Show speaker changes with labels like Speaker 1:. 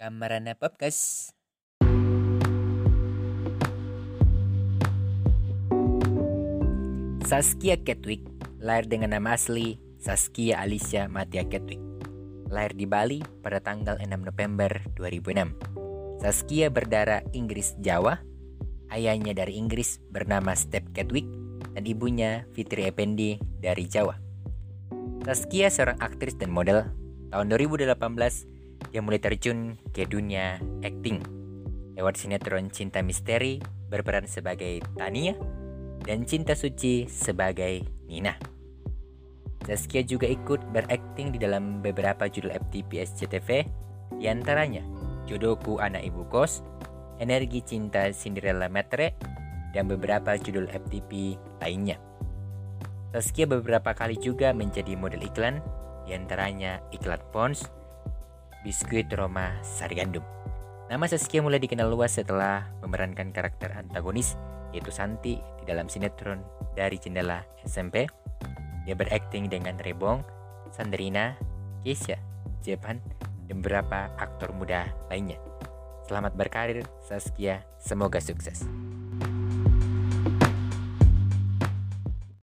Speaker 1: Kamarana Podcast. Saskia Ketwick lahir dengan nama asli Saskia Alicia Matia Ketwick. Lahir di Bali pada tanggal 6 November 2006. Saskia berdarah Inggris Jawa. Ayahnya dari Inggris bernama Step Ketwick dan ibunya Fitri Effendi dari Jawa. Saskia seorang aktris dan model. Tahun 2018 dia mulai terjun ke dunia acting lewat sinetron Cinta Misteri berperan sebagai Tania dan Cinta Suci sebagai Nina. Zaskia juga ikut berakting di dalam beberapa judul FTP SCTV, di antaranya Jodohku Anak Ibu Kos, Energi Cinta Cinderella Metre, dan beberapa judul FTP lainnya. Zaskia beberapa kali juga menjadi model iklan, di antaranya iklan Pons, Biskuit Roma Sari Gandum. Nama Saskia mulai dikenal luas setelah memerankan karakter antagonis yaitu Santi di dalam sinetron dari jendela SMP. Dia berakting dengan Rebong, Sandrina, Keisha, Jepan, dan beberapa aktor muda lainnya. Selamat berkarir Saskia, semoga sukses.